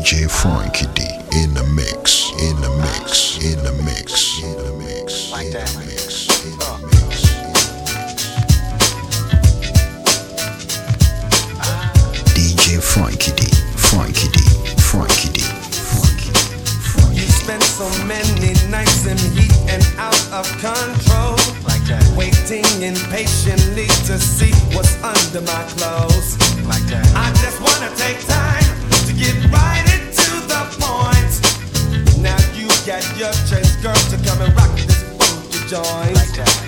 DJ Frankie D in the mix, in the mix, in the mix, in the mix, in the mix. DJ Frankie D, Frankie D, Frankie D, Frankie D. You spent so many nights in heat and out of control. Like that. Waiting impatiently to see what's under my clothes. Like that. I just wanna take time to get right. at your chest, girl, to come and rock this funky joint. Like that.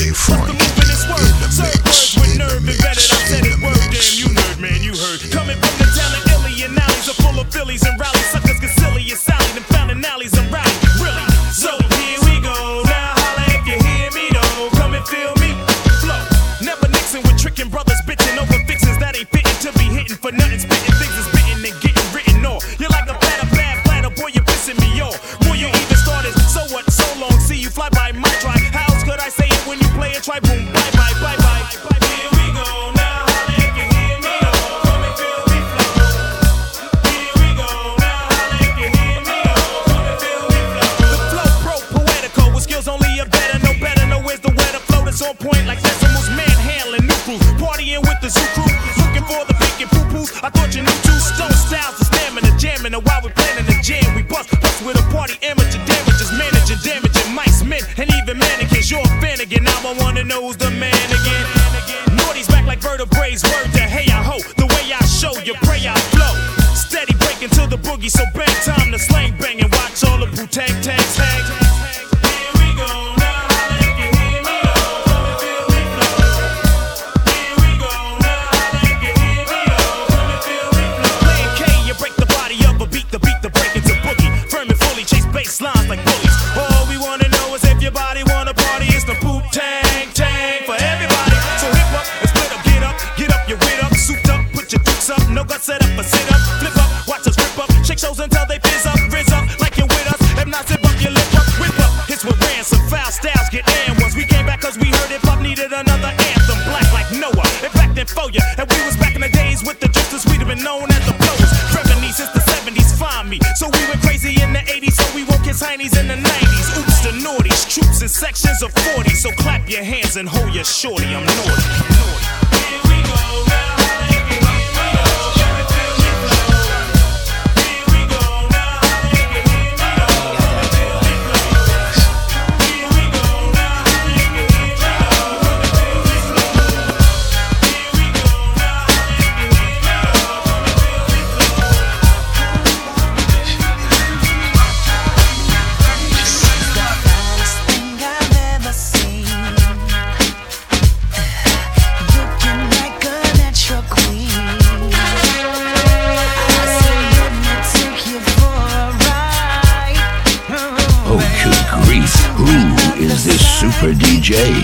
DJ Frank. DJ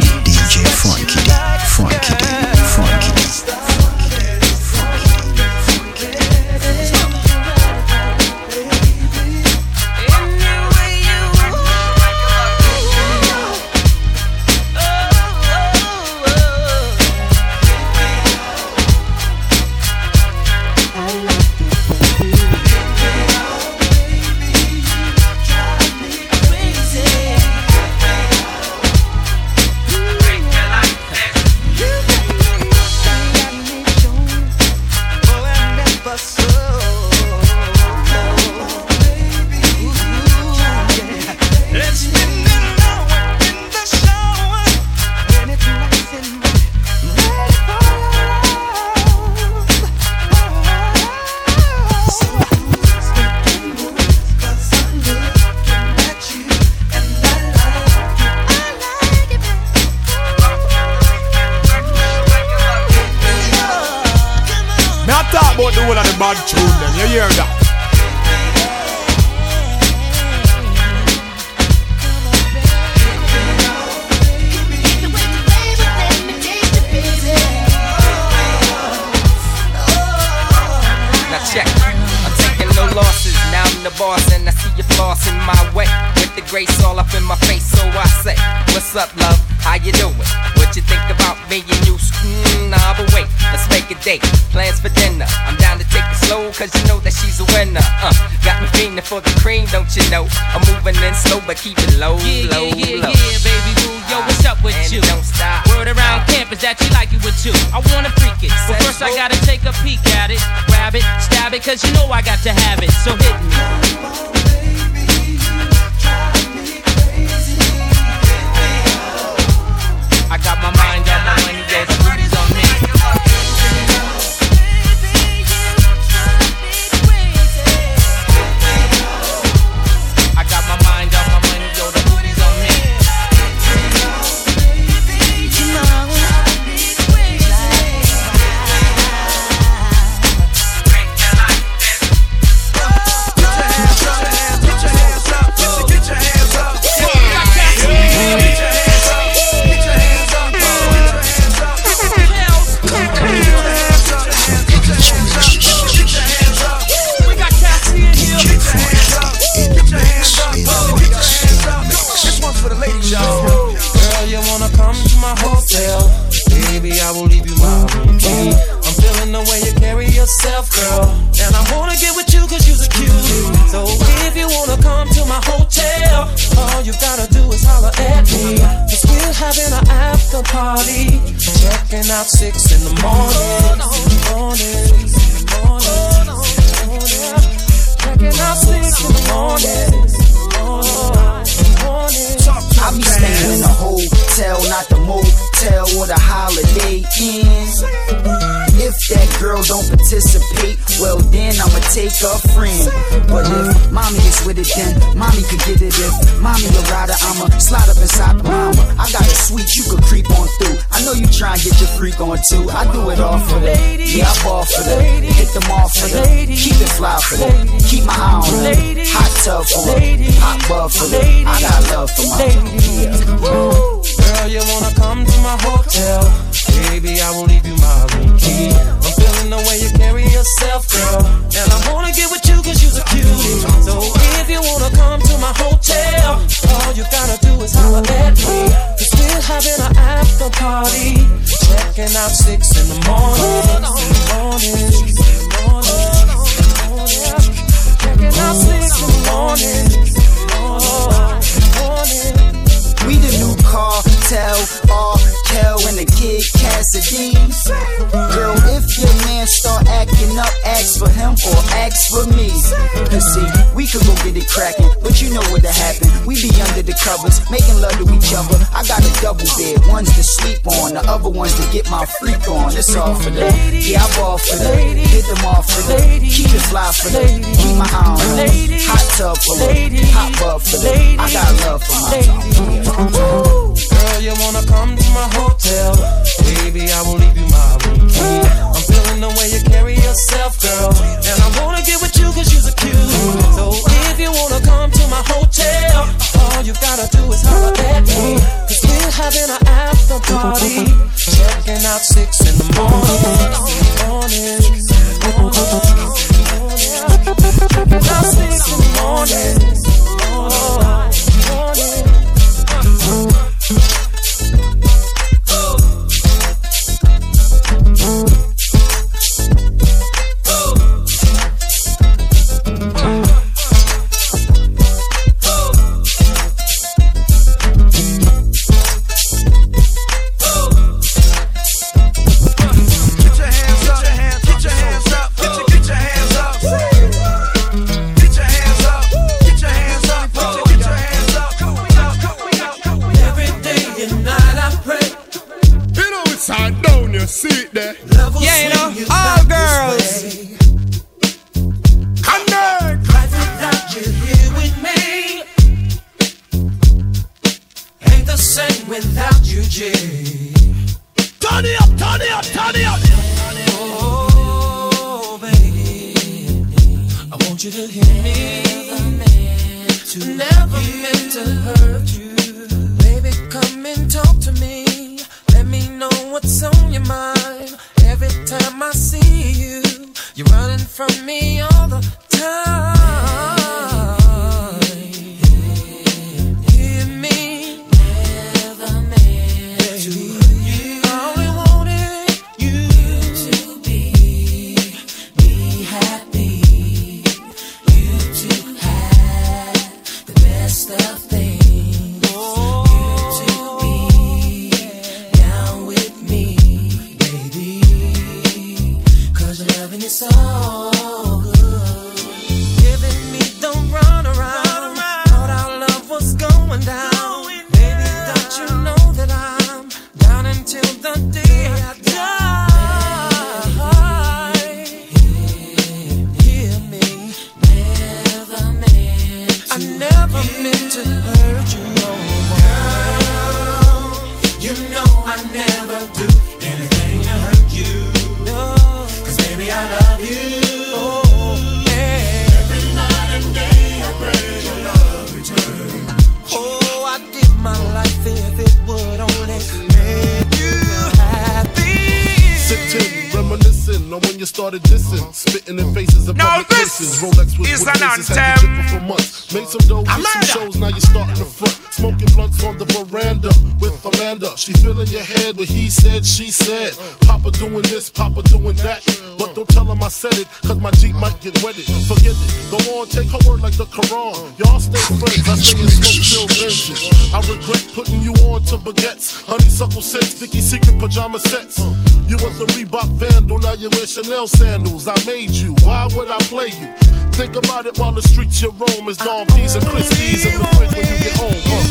Now when you started dissing, spitting in faces of no, public persons. Rolex was with faces, had for months. Made some dough, did some shows, now you starting to front. Smoking blunts on the veranda with Amanda. She filling your head what he said, she said. Papa doing this, Papa doing that. But don't tell him I said it, cause my Jeep might get wetted. Forget it, go on, take her word like the Quran. Y'all stay friends, I stay in smoke, chill, vengeance. I regret putting you on to baguettes. Honeysuckle sex, sticky secret pajama sets. You was a Reebok vandal, now you wish your Chanel sandals, I made you. Why would I play you? Think about it while the streets you roam is Don P's and Cristal's and the French when you get home. Huh?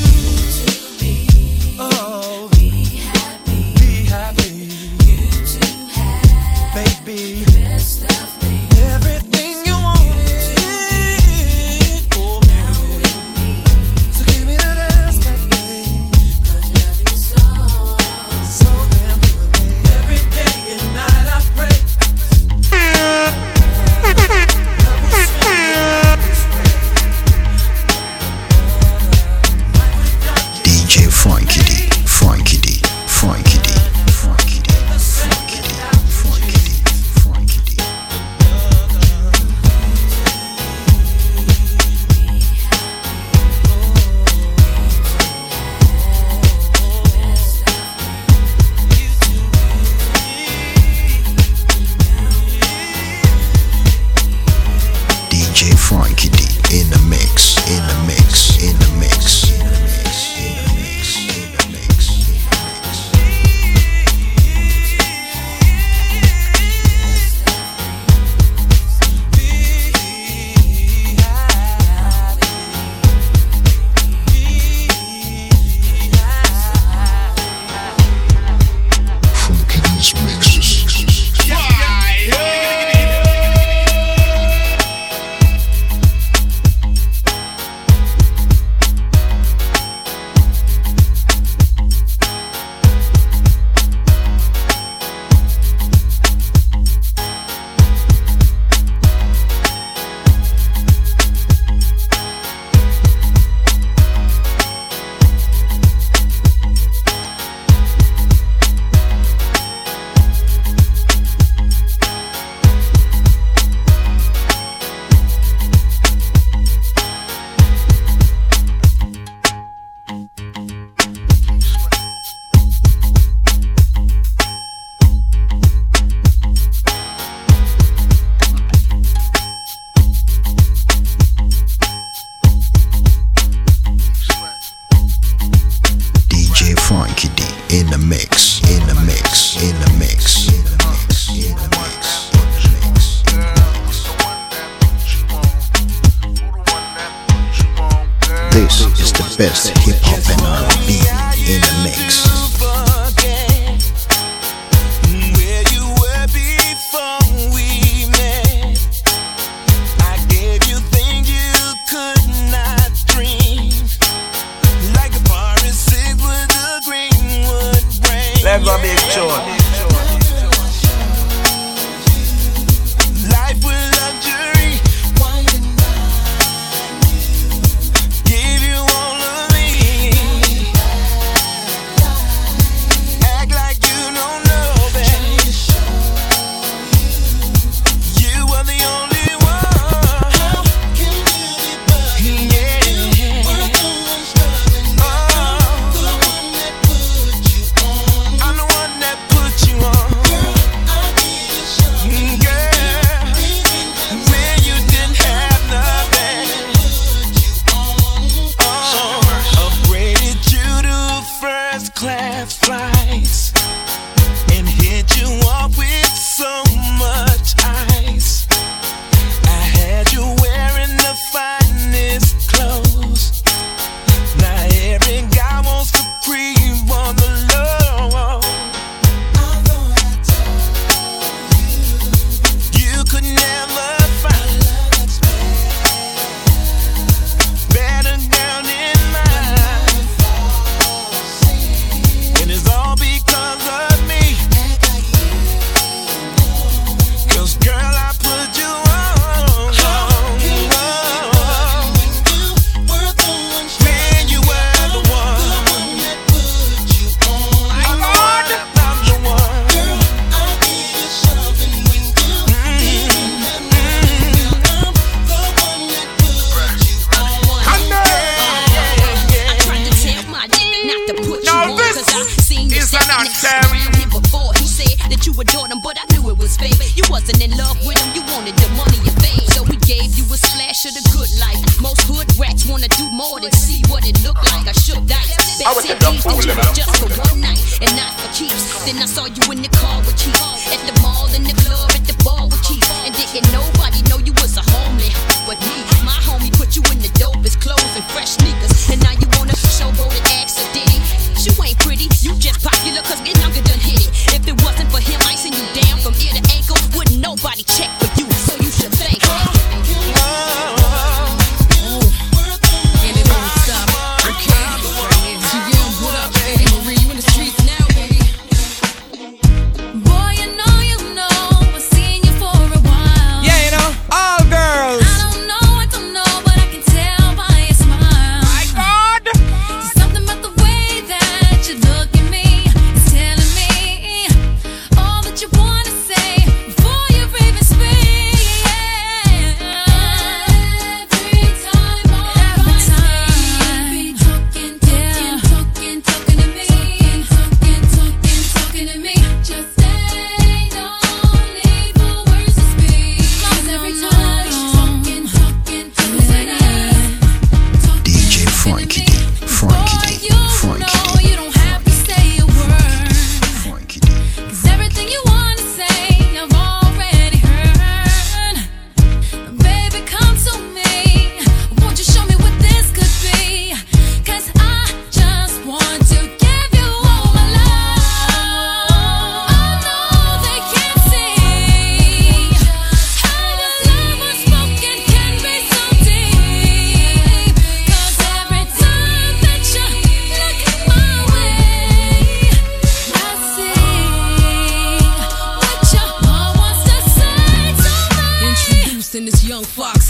Oh, be happy. Be happy. You to baby.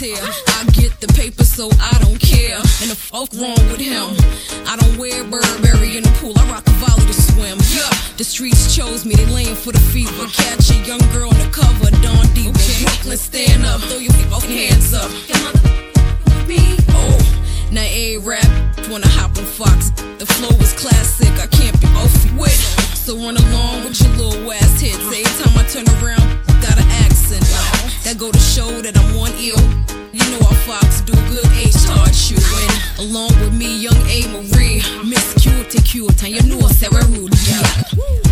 tear. I get the paper, so I don't care. And the fuck wrong with him? I don't wear Burberry in the pool. I rock a volley to swim. Yeah, the streets chose me. They laying for the fever. Catch a young girl on the cover, Don Diva. Okay. Brooklyn, stand up. Throw your hands up. Me? Oh, now a rap wanna hop on Fox. The flow is classic. I can't be off with. So run along with your little ass hits. Every time I turn around go to show that I'm one ill. You know our fox do good, H start shooting. Along with me, young A. Marie. Miss Q, take Q, time you know I said we're rude. Yeah.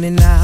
doing it now.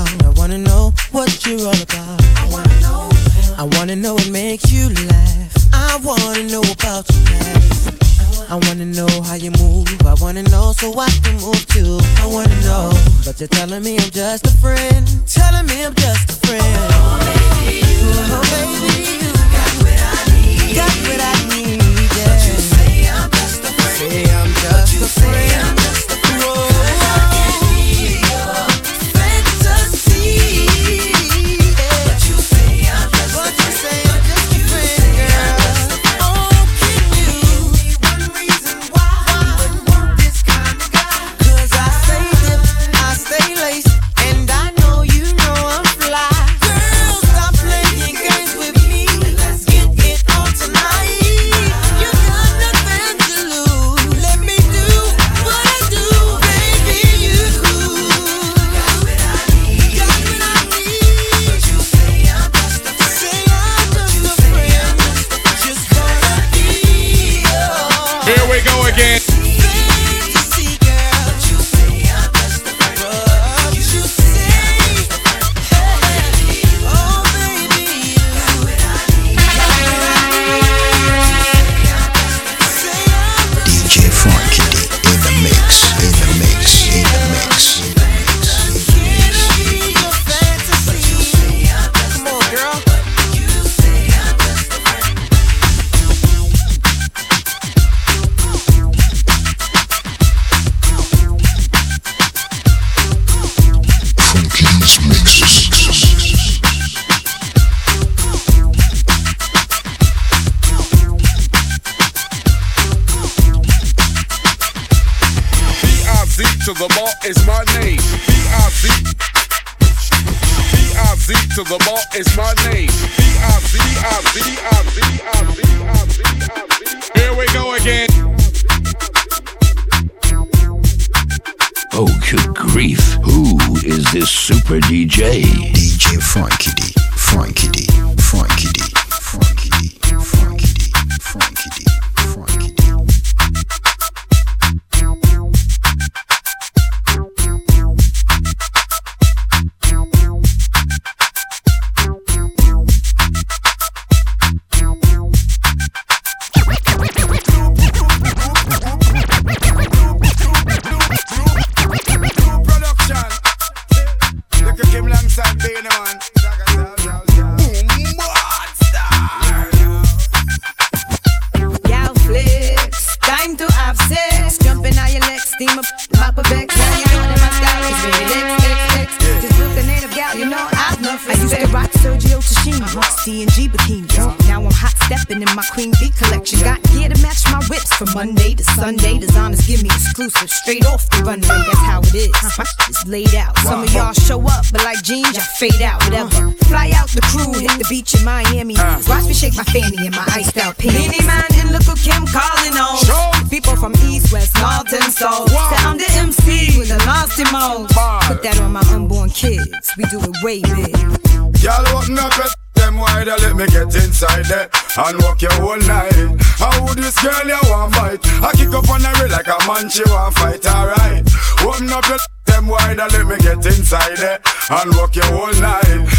And walk your whole night. How would this girl you want bite? I kick up on her like a man she want fight. Alright, open up your them wide and let me get inside there and walk your whole night.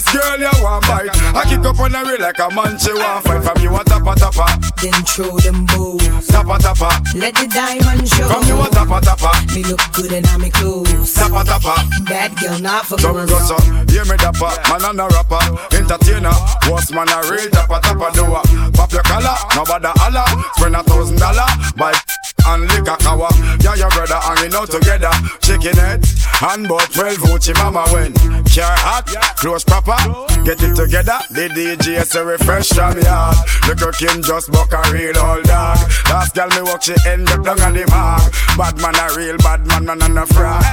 This girl you want bite? I kick up on the real like a man she want fight. From you a tappa tappa, Then throw them moves. tappa tappa. Let the diamond show. From you a tappa tappa, Me look good all me clothes. tappa tappa. Bad girl, not for we go so, hear me dapper, man and a rapper, entertainer, worst man a real tapper tapper do a pop your collar, nobody holla, spend a thousand dollar, buy and lick a cower. Yeah, your brother hanging out together, shaking it, and about 12 Gucci mama when car hot, close proper, get it together. The DJ say refresh from yard. Look at Kim just buck a real old dog. Last girl me walk she end up down on the mark. Bad man a real bad man, man and a fraud.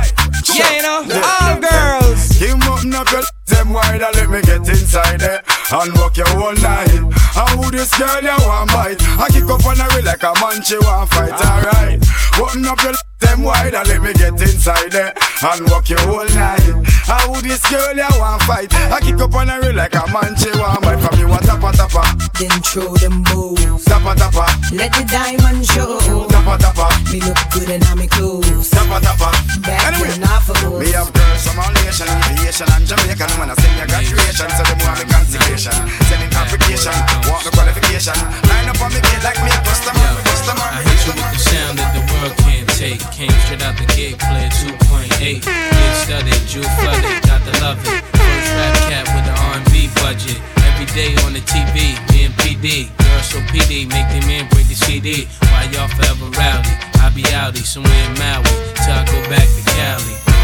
Yeah, you know, all girls. Open up your them wide and let me get inside there and walk your whole night. How would this girl you want bite? I kick up on her like a man she want fight. Alright, open up your them wide and let me get inside there and walk your whole night. How would this girl you want fight? I kick up on her like a man she want bite. From you What a tappa tappa, Then throw them moves. tappa tappa, Let the diamond show. Tappa tappa, Me look good in all me clothes. tappa tappa. Bad Anyway, girl, not for goals. Me have girls from all nation, Haitian and Jamaican. When I send you got creation, so them want me consideration. Sending application, want me qualification. Line up on me gate like me a customer, customer. I hit you with the sound that the world can't take. Came straight out the gate, played 2.8. Get studied, Jew flooded, got to love it. First rap cat with the R&B budget. Every day on the TV, being PD. Girls so PD, make them man break the CD. Why y'all forever rowdy? I be outie somewhere in Maui till I go back to Cali.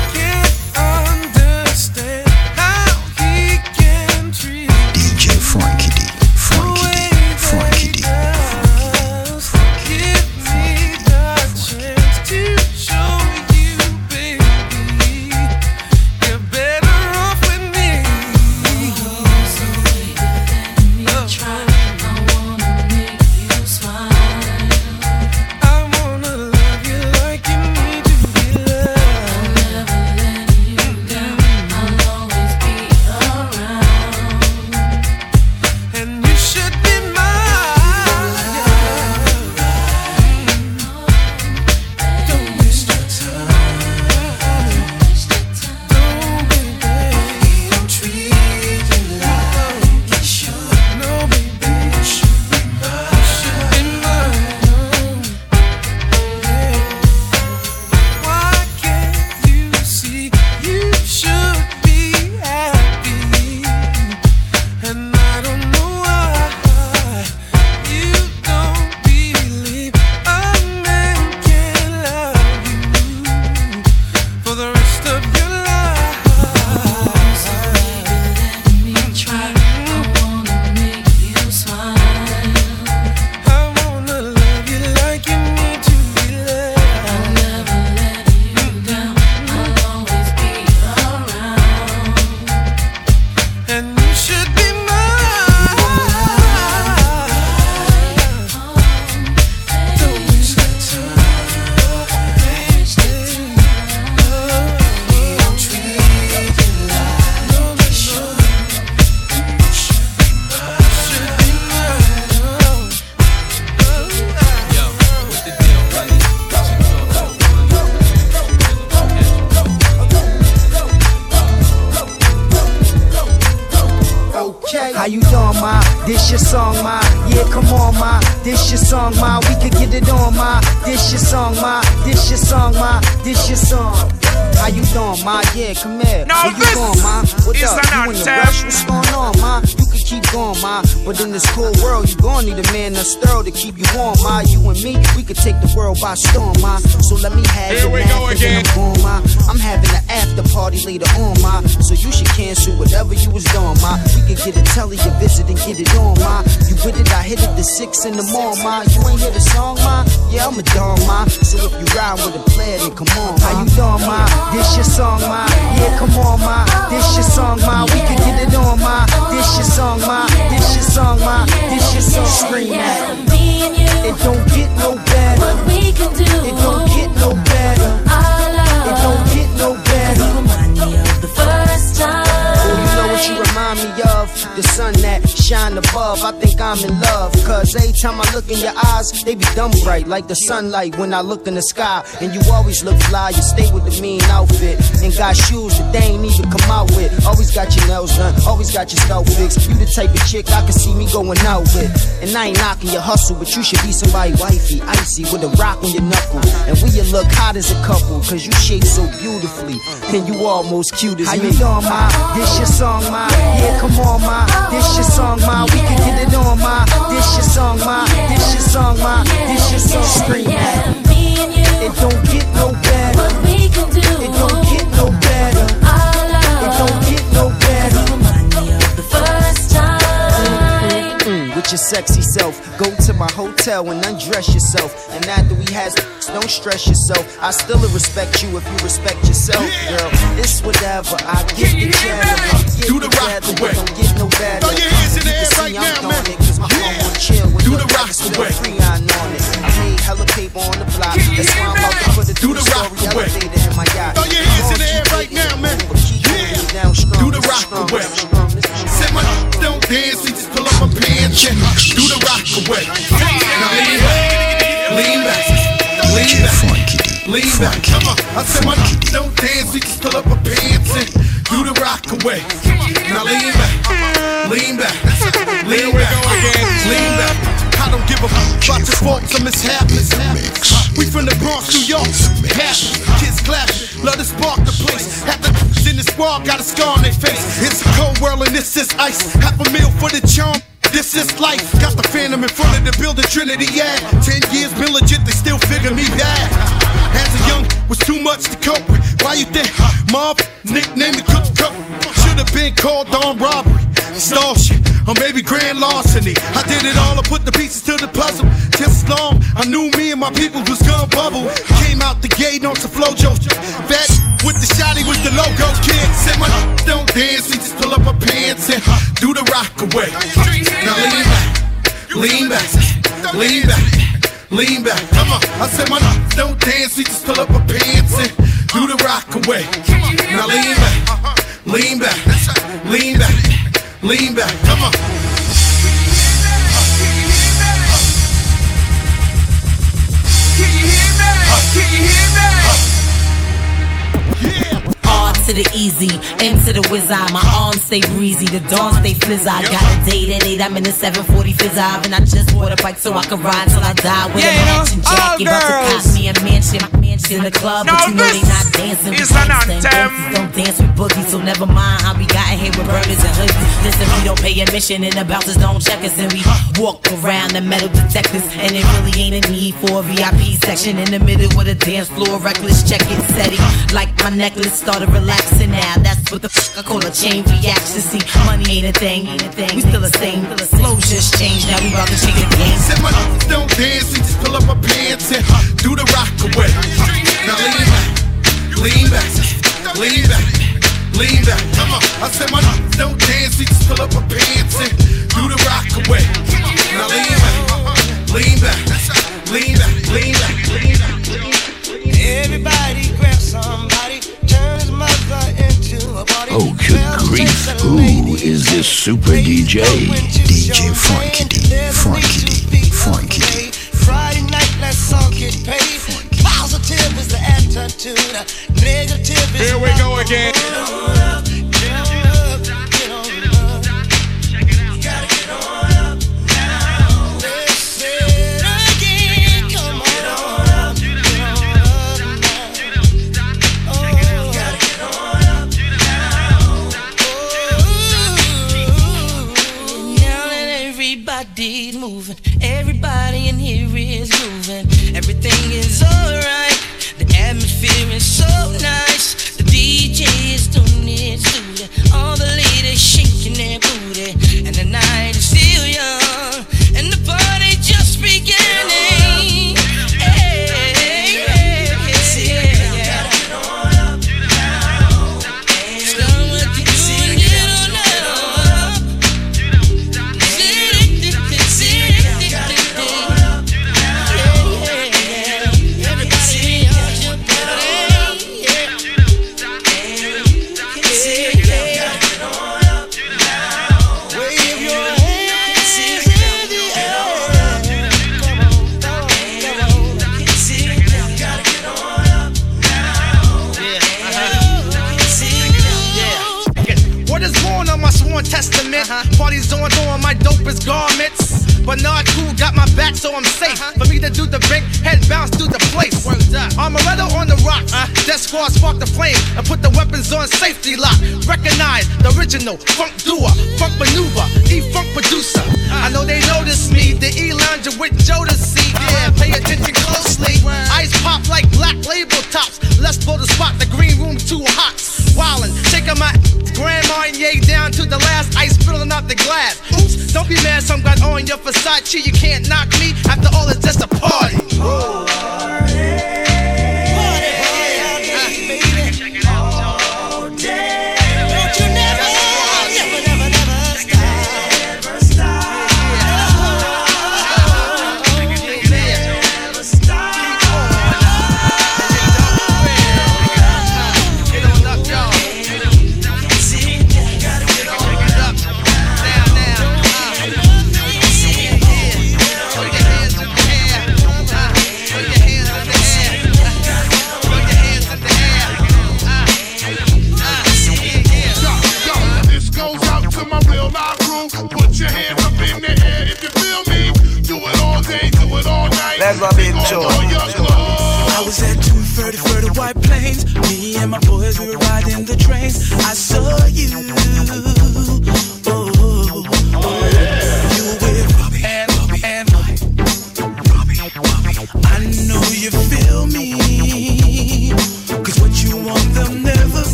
This your song, ma? Yeah, come on, ma. This your song, ma. We could get it on, ma. This your song, ma. This your song, ma. This your song. How you doing, ma? Yeah, come here. Now Where you going, ma? What is up? You in anthem. rush? What's going on, ma? You can keep going, ma. But in this cool world, you gon' need a man that's thorough to keep you warm, ma. You and me, we could take the world by storm, ma. So let me have Here your we go again. I'm going, ma. I'm having an after party later on, ma. So you should cancel whatever you was doing, ma. We could get a telly, a visit, and get it on, ma. You with it, I hit it the six in the morning, ma. You ain't hear the song, ma? Yeah, I'm a dog, ma. So if you ride with a player, then come on, ma. How you doing, ma? This your song, ma. Yeah, come on, ma. This your song, ma. We could get it on, ma. This your song, ma. This your song, ma. This your song. Scream at it. It don't get no better. What we can do. It don't get no better. Our love. It don't get no better. You Remind me of the first time. Oh, you know what you remind me of? The sun that shine above. I think I'm in love. Cause every time I look in your eyes, they be dumb bright. Like the sunlight when I look in the sky. And you always look fly. You stay with the mean outfit. And got shoes that they ain't even come out with. Always got your nails done. Always got your scalp fixed. You the type of chick I can see me going out with. And I ain't knocking your hustle, but you should be somebody wifey, icy, with a rock on your knuckle. And we you look hot as a couple, cause you shape so beautifully. And you almost cute as How me. you doing, ma? This your song, ma? Yeah, come on, ma. This your song, ma. We can get it on, ma. This your song, ma. This your song, ma. This your song. Scream. It don't get no better. Your sexy self. Go to my hotel and undress yourself. And after we had sex, don't stress yourself. I still respect you if you respect yourself, girl. It's whatever. I get the cheddar. Do the rock away. Don't get no better. Throw your hands in the air right now, man. cause my phone won't chill. With Do the rock away. I on it. I made hella paper on the block. That's why I'm about to put it Do through the the rock story elevator in my yacht. Throw your hands in the air right now, man. but me. Do the rock away. My don't dance, we just pull up my pants and do the rock away. Now lean back, lean back, lean back, lean back. Come on, I said my don't dance, we just pull up my pants and do the rock away. Now lean back, lean back, lean back, lean back. I don't give a fuck about your faults or mishaps. We from the Bronx, New York. Passion, kids clash, love to spark the place. Half the in the squad got a scar on their face. It's a cold world and this is ice. Half a meal for the charm. This is life. Got the phantom in front of the building, Trinity, yeah. Ten years been legit, they still figure me bad. As a young, was too much to cope with. Why you think? Mob, nickname the cook. Should've been called on robbery. Stall shit, Oh, or maybe grand larceny. I did it all, I put the pieces to the puzzle. Just long, I knew me and my people was gonna bubble. Came out the gate on some flojo. Fat with the shotty with the logo kid. Said my don't dance, we just pull up our pants and do the rock away. Now lean back, lean back, lean back, lean back. Come on, I said my don't dance, we just pull up our pants and do the rock away. Now lean back, lean back, lean back, lean back. Come on. R to the easy, M to the whiz eye. My arms stay breezy, the dawn stay fizz. I got a date at 8, I'm in the 740 fizz. And I just bought a bike so I can ride till I die with Yeah, a you know, matching all jacket. About to girls. cop me a mansion, mansion in the club, Now but you know they this not dancing with is an gangsta and anthem. gangsters don't dance with boogies, so never mind how we got here with burners and hoodies. Listen, we don't pay admission and the bouncers don't check us, and we walk around the metal detectors, and it really ain't a need for a VIP section in the middle with a dance floor, reckless check it steady. Like my necklace started relaxing now. That's what the fuck I call a chain reaction. See, money ain't a thing, ain't a thing. We still the same. The Flow just changed. Now we about to change the game. Said my don't dance, we just pull up our pants and do the rock away. Now lean back, lean back, lean back, lean back. Come on, I said my don't dance, we just pull up our pants and do the rock away. Now lean back, lean back, lean back, lean back, lean back. Everybody grab somebody, turn his mother into a party. Oh, good grief. Who is this super DJ? DJ Frankie D. Frankie D. Frankie D. Here we go again.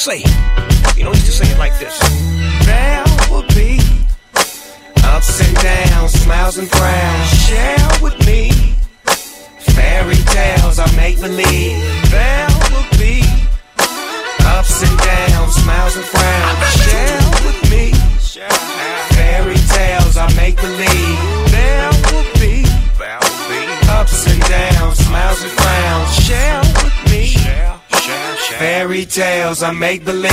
say. You don't need to say it like this. I make believe.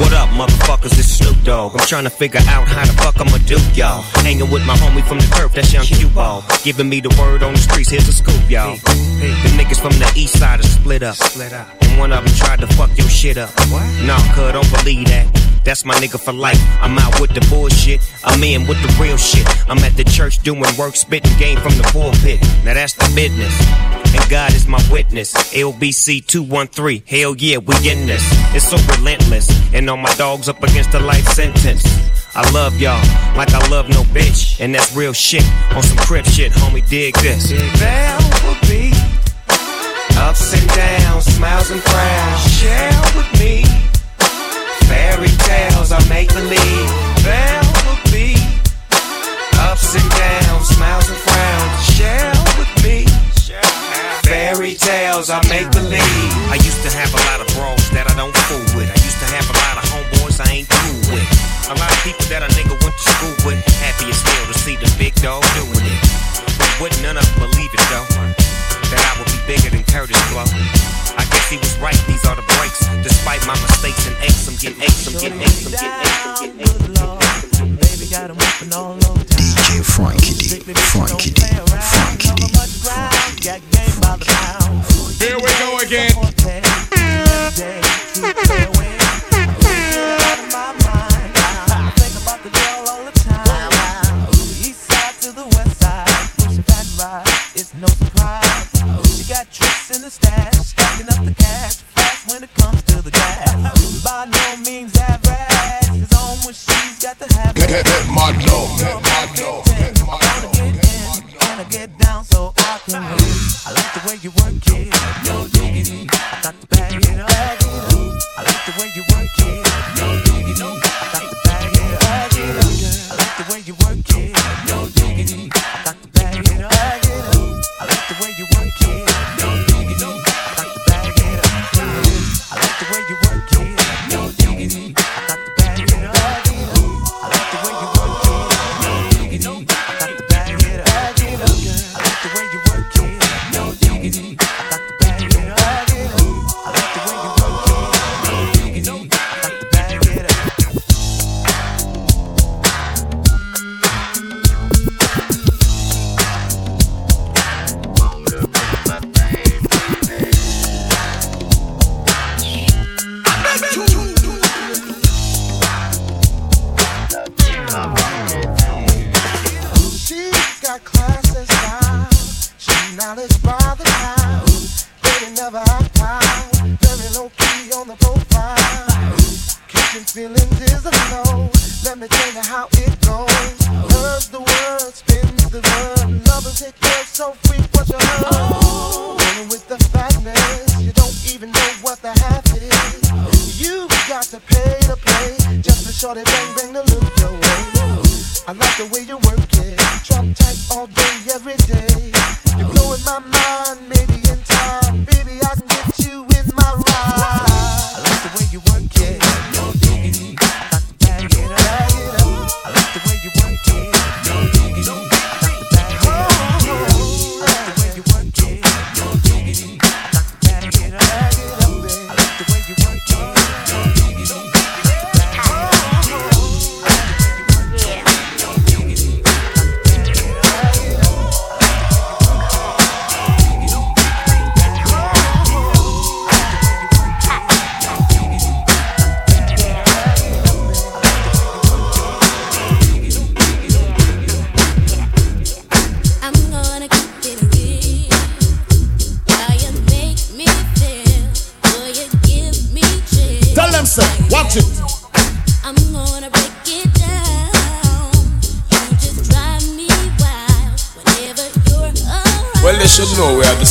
What up, motherfuckers? It's Snoop Dogg. I'm trying to figure out how the fuck I'ma do, y'all. Hanging with my homie from the turf, that's young Q Ball. Giving me the word on the streets, here's a scoop, y'all. The niggas from the east side are split up. And one of them tried to fuck your shit up. Nah, cuz, don't believe that. That's my nigga for life. I'm out with the bullshit. I'm in with the real shit. I'm at the church doing work, spitting game from the pulpit. Now that's the business. And God is my witness. LBC 213. Hell yeah, we in this. It's so relentless. And all my dogs up against a life sentence. I love y'all like I love no bitch. And that's real shit. On some crib shit, homie, dig this. There will be ups and downs, smiles and frowns. Share with me fairy tales I make believe. There will be ups and downs, smiles and frowns. Share with me fairy tales I make believe. I used to have a lot of bros that I don't fool with. I used to have a lot of homeboys I ain't cool with. A lot of people that a nigga went to school with. Happy as still to see the big dog doing it. But wouldn't none of them believe it though. That I would be bigger than Kurtis Blow. I guess he was right, these are the breaks. Despite my mistakes and aches, I'm getting aches, I'm getting aches, I'm getting aches, I'm getting aches. Baby got 'em whipping all over DJ Frankie D, Frankie D, Frankie D. Got game by the pound. Here we go again.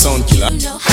sound killer.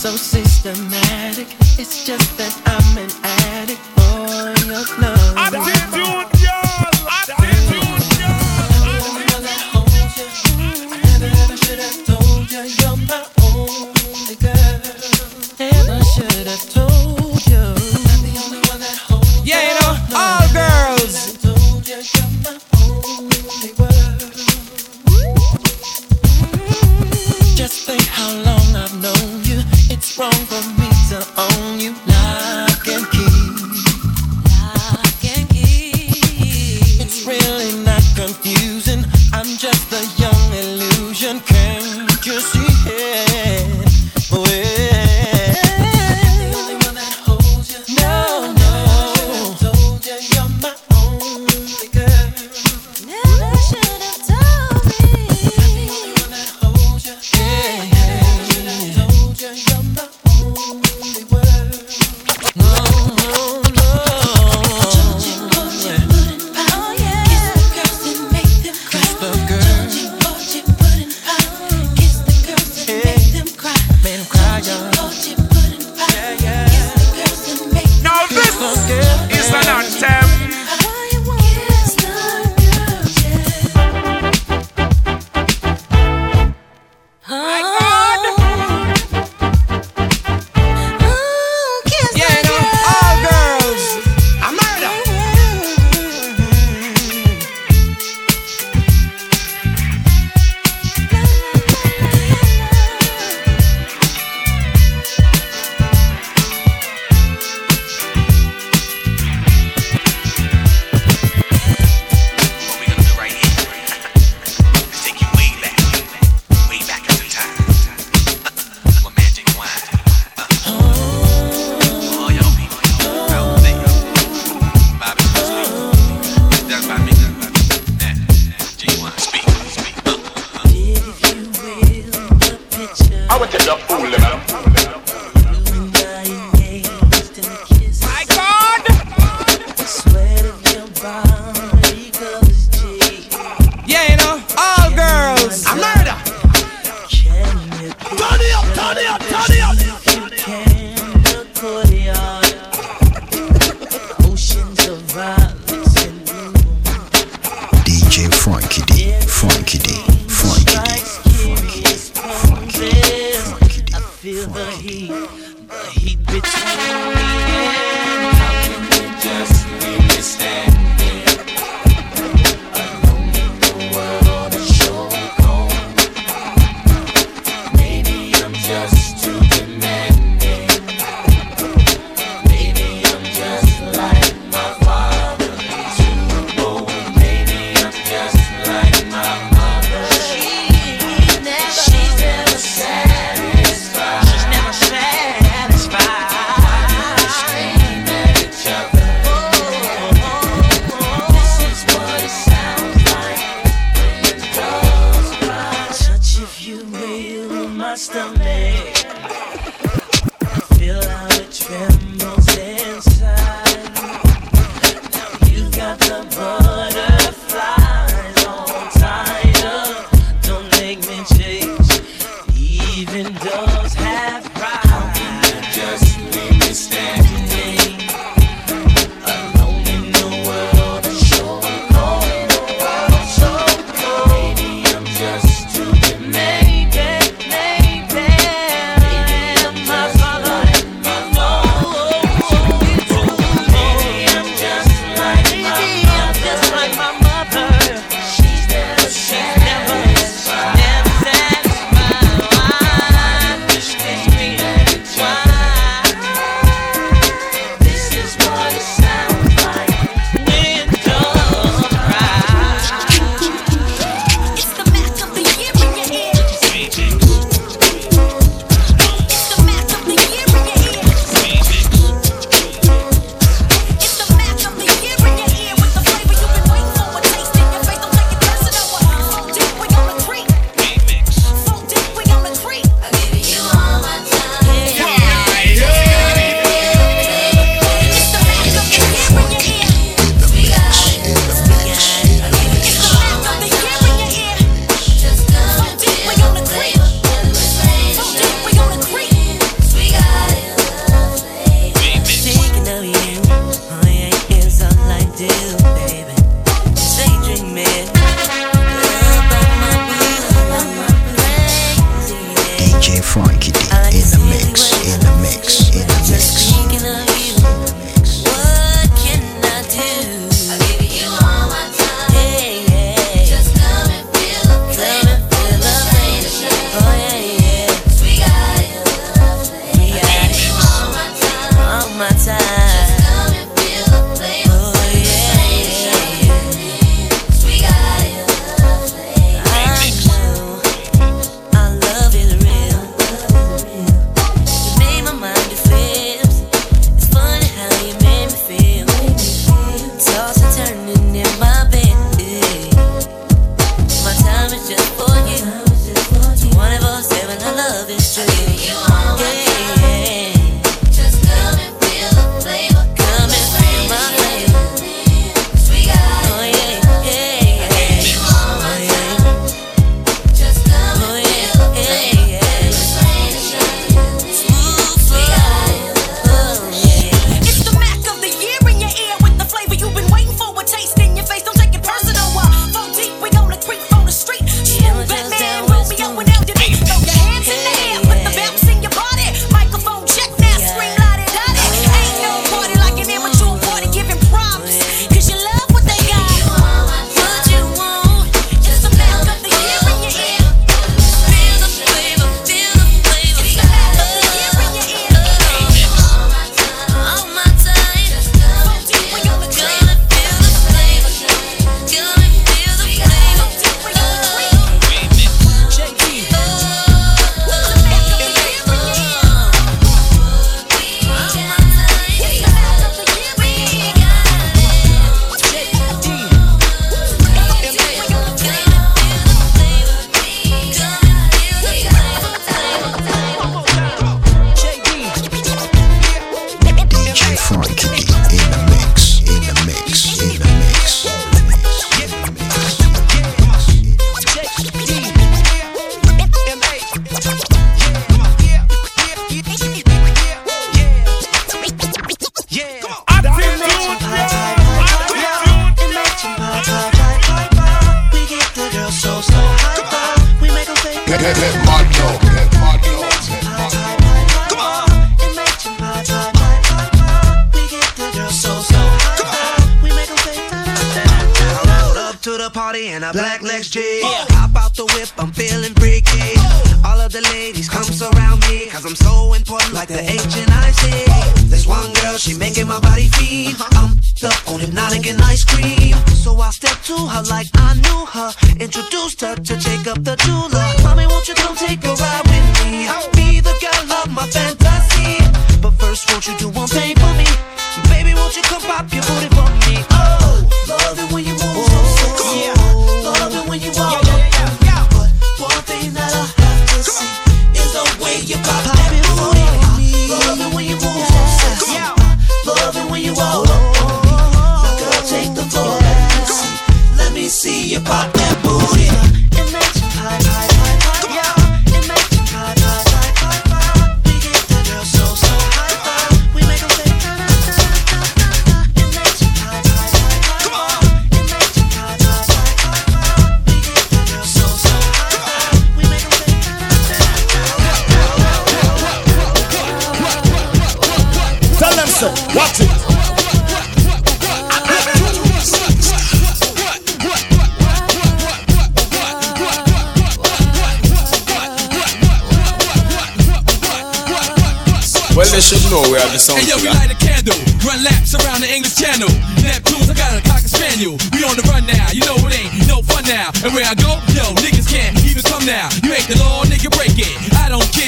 so systematic. It's just that I'm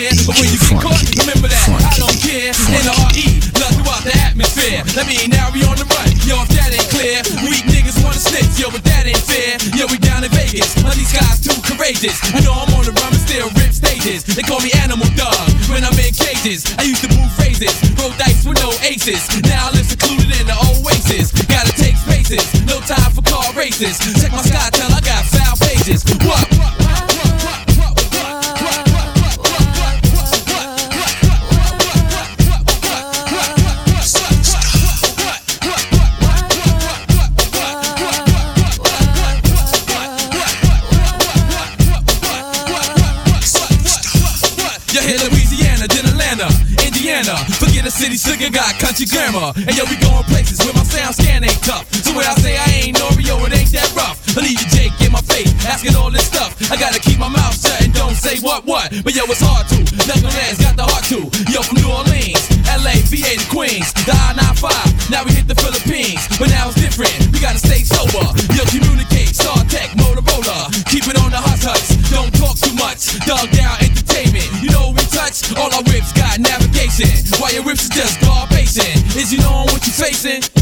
year. But when you get caught, remember that I don't care. N.R.E. Love throughout the atmosphere. Let me now we on the run. Yo, if that ain't clear, weak niggas wanna snitch. Yo, but that ain't fair. Yo, we down in Vegas. But these guys too courageous. I know I'm on the run but still rip stages. They call me Animal Dog when I'm in cages. I used to move phrases, roll dice with no aces. Now I live secluded in the oasis. Gotta take spaces. No time for car races. Check my sky, tell I got foul pages. What? What? your grandma. And yo, we going places where my sound scan ain't tough. So when I say I ain't Norio, it ain't that rough. I leave you Jake in my face, asking all this stuff. I gotta keep my mouth shut and don't say what what. But yo, it's hard to. Knuckleheads got the heart to. Yo, from New Orleans, LA, VA to Queens, the I-95. Now we hit the Philippines, but now it's different. We gotta stay sober. Yo, communicate, StarTAC, Motorola. Keep it on the hot tucks. Don't talk too much, dog down entertainment. You know we touch, all our rips got navigation. While your rips is just guard pacing. Is you know what you're facing?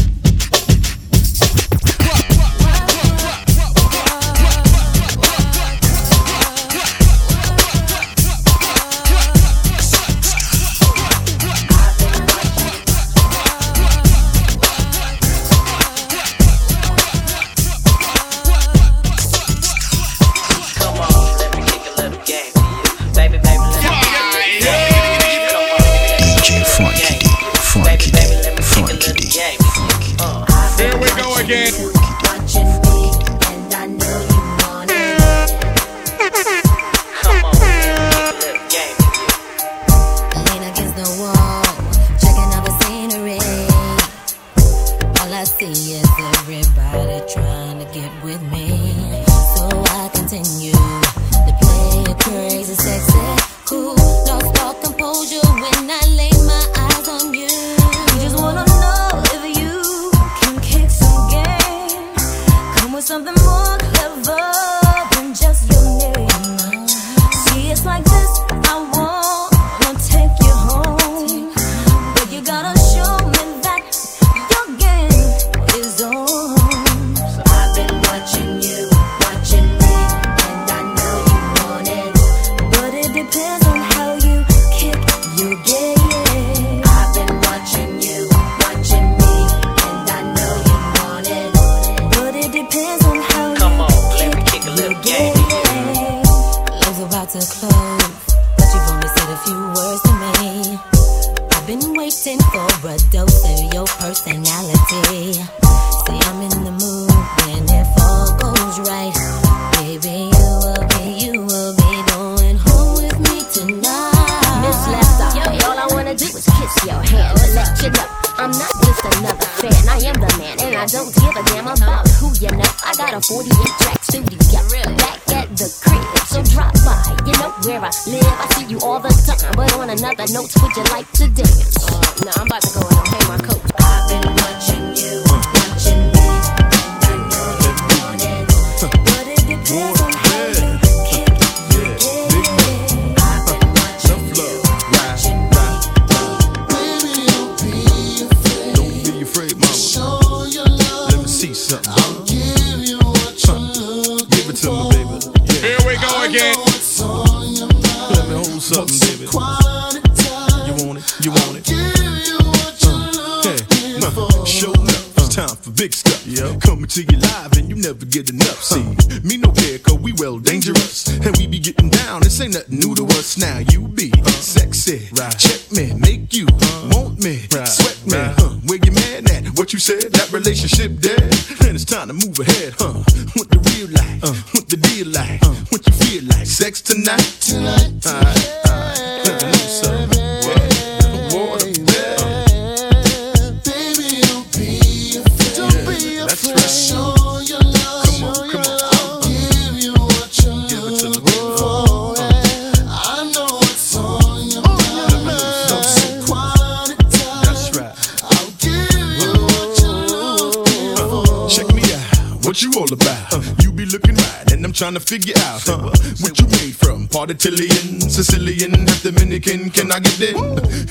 Sicilian, half Dominican, can I get there?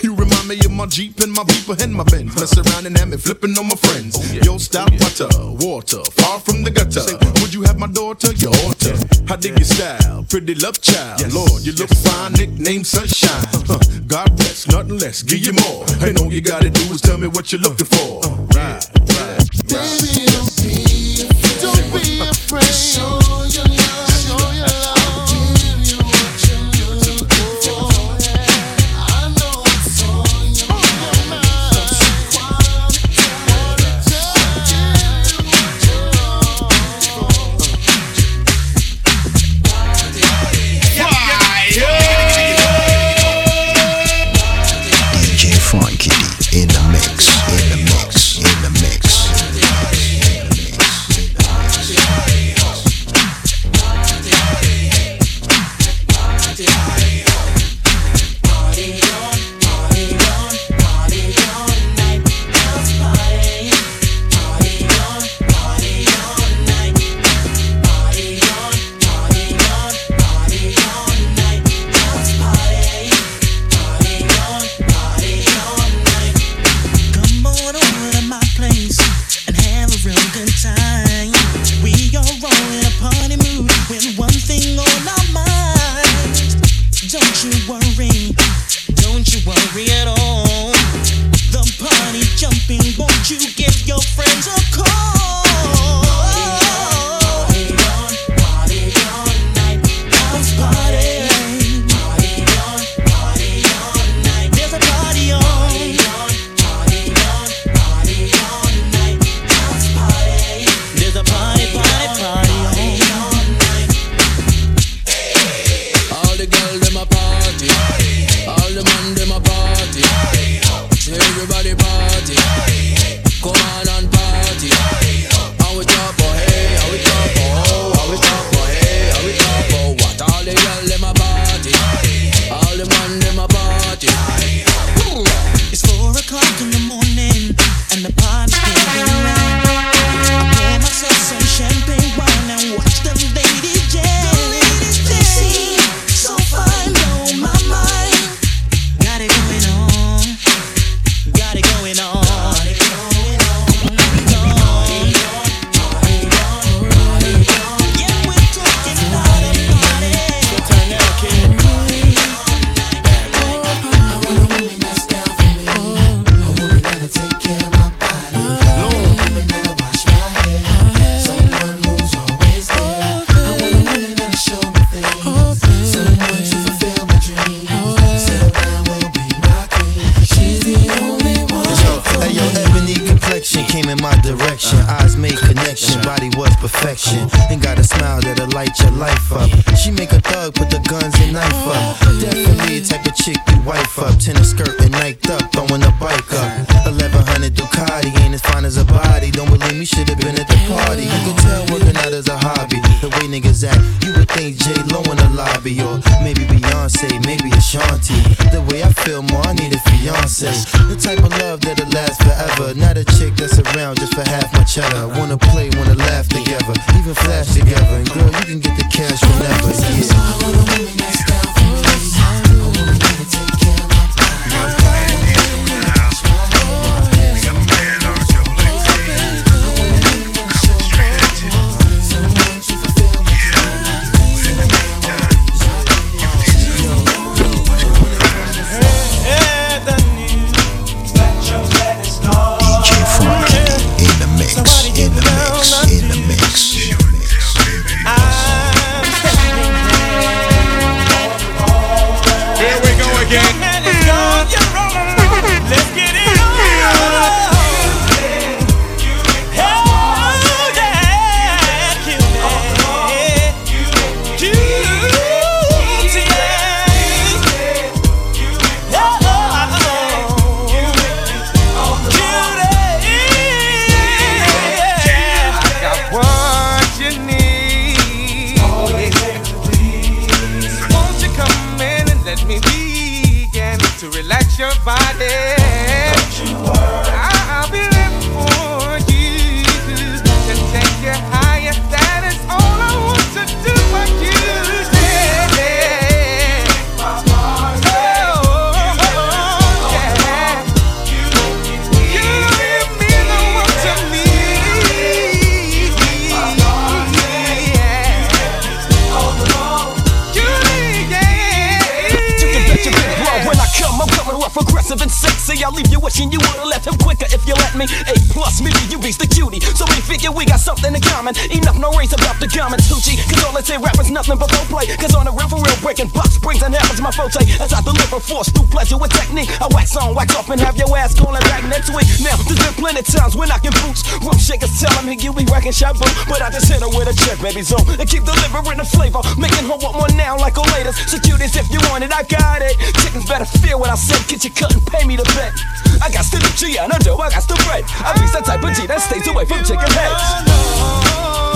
You remind me of my Jeep and my beeper and my Benz. Mess around and have me flipping on my friends. Oh, yeah. Yo, stop, water, water, far from the gutter. Would you have my daughter, your daughter? I dig your style, pretty love child. Yes. Lord, you look yes. fine, nickname sunshine. God bless, nothing less, give you more. And all you gotta do is tell me what you're looking for. Uh, uh, right, right, right. Baby, don't be afraid. Don't be afraid. Reaching you would've left him quicker if you let me. A plus, maybe you be the cutie. So maybe Figure we got something in common. Enough race about the comments. Hoochie, cause all I say rappers nothing but go play. Cause on the rap for real, breaking box brings and happens my forte. As I deliver force through pleasure with technique. I wax on, wax off, and have your ass calling back next week. Now, there's been plenty times when I can boots. Room shakers tellin' me you be wrecking shabu. But I just hit her with a check, baby zone. And keep delivering the flavor. Making her want more now, like a later. So if you want it, I got it. Chickens better feel what I said. Get your cut and pay me the bet. I got still the G on the dough, I got the bread. I be that type of G that stays away from chicken sex. Oh,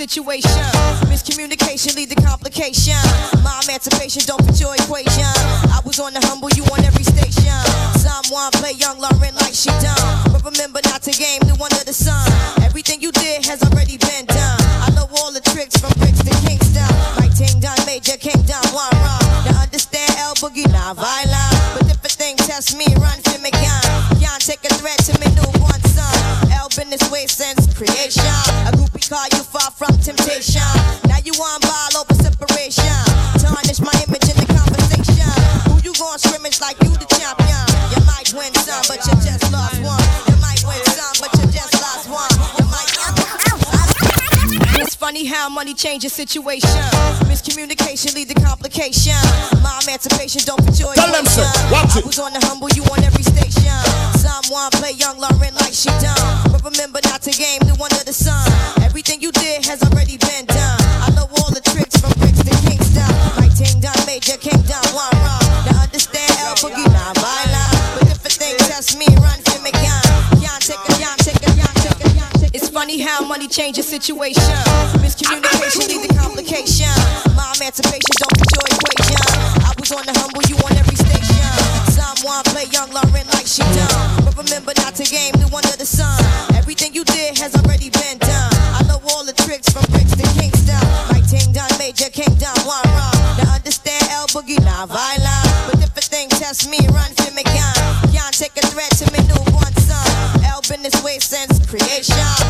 situation. Money changes situation. Miscommunication lead to complication. My emancipation don't fit your Tell them so. Watch I was on the humble, you on every station. Someone play young Lauryn like she done. But remember not to game the one of the sun. Everything you did has already been done. I know all the tricks from bricks to Kingston. Like Ting Done Major, King Done One Run. How money changes situation. Miscommunication lead to complication. My emancipation don't fit your equation. I was on the humble, you on every station. Someone play young Lauryn like she done. But remember not to game the one of the sun. Everything you did has already been done. I know all the tricks from bricks to Kingston. Like Ting Done Major, King Done One Run. Now understand L. Boogie, not violent. But if a thing test me, run for me, can. Can't take a threat to me, newborn son. El been this way since creation.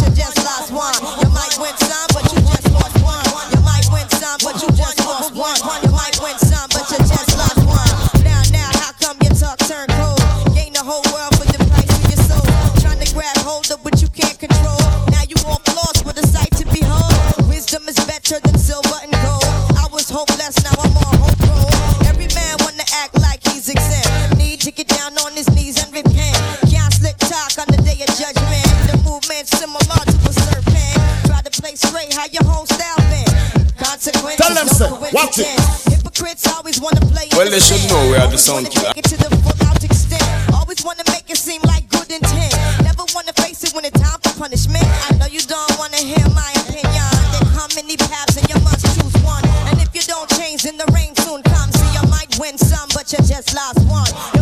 Wisdom than silver and gold. I was hopeless, now I'm on hope roll. Every man wanna act like he's exempt. Need to get down on his knees and repent. Can't slick talk on the day of judgment. The movement similar to a serpent. Try to play straight, how your whole style been. Consequences, Tell them, no sir. Watch it. Hypocrites always wanna play Well, they should know we are the sound killer. Take it to the full out extent. Always wanna make it seem like good intent. Never wanna face it when it's time for punishment. I know you don't wanna hear my just lost one.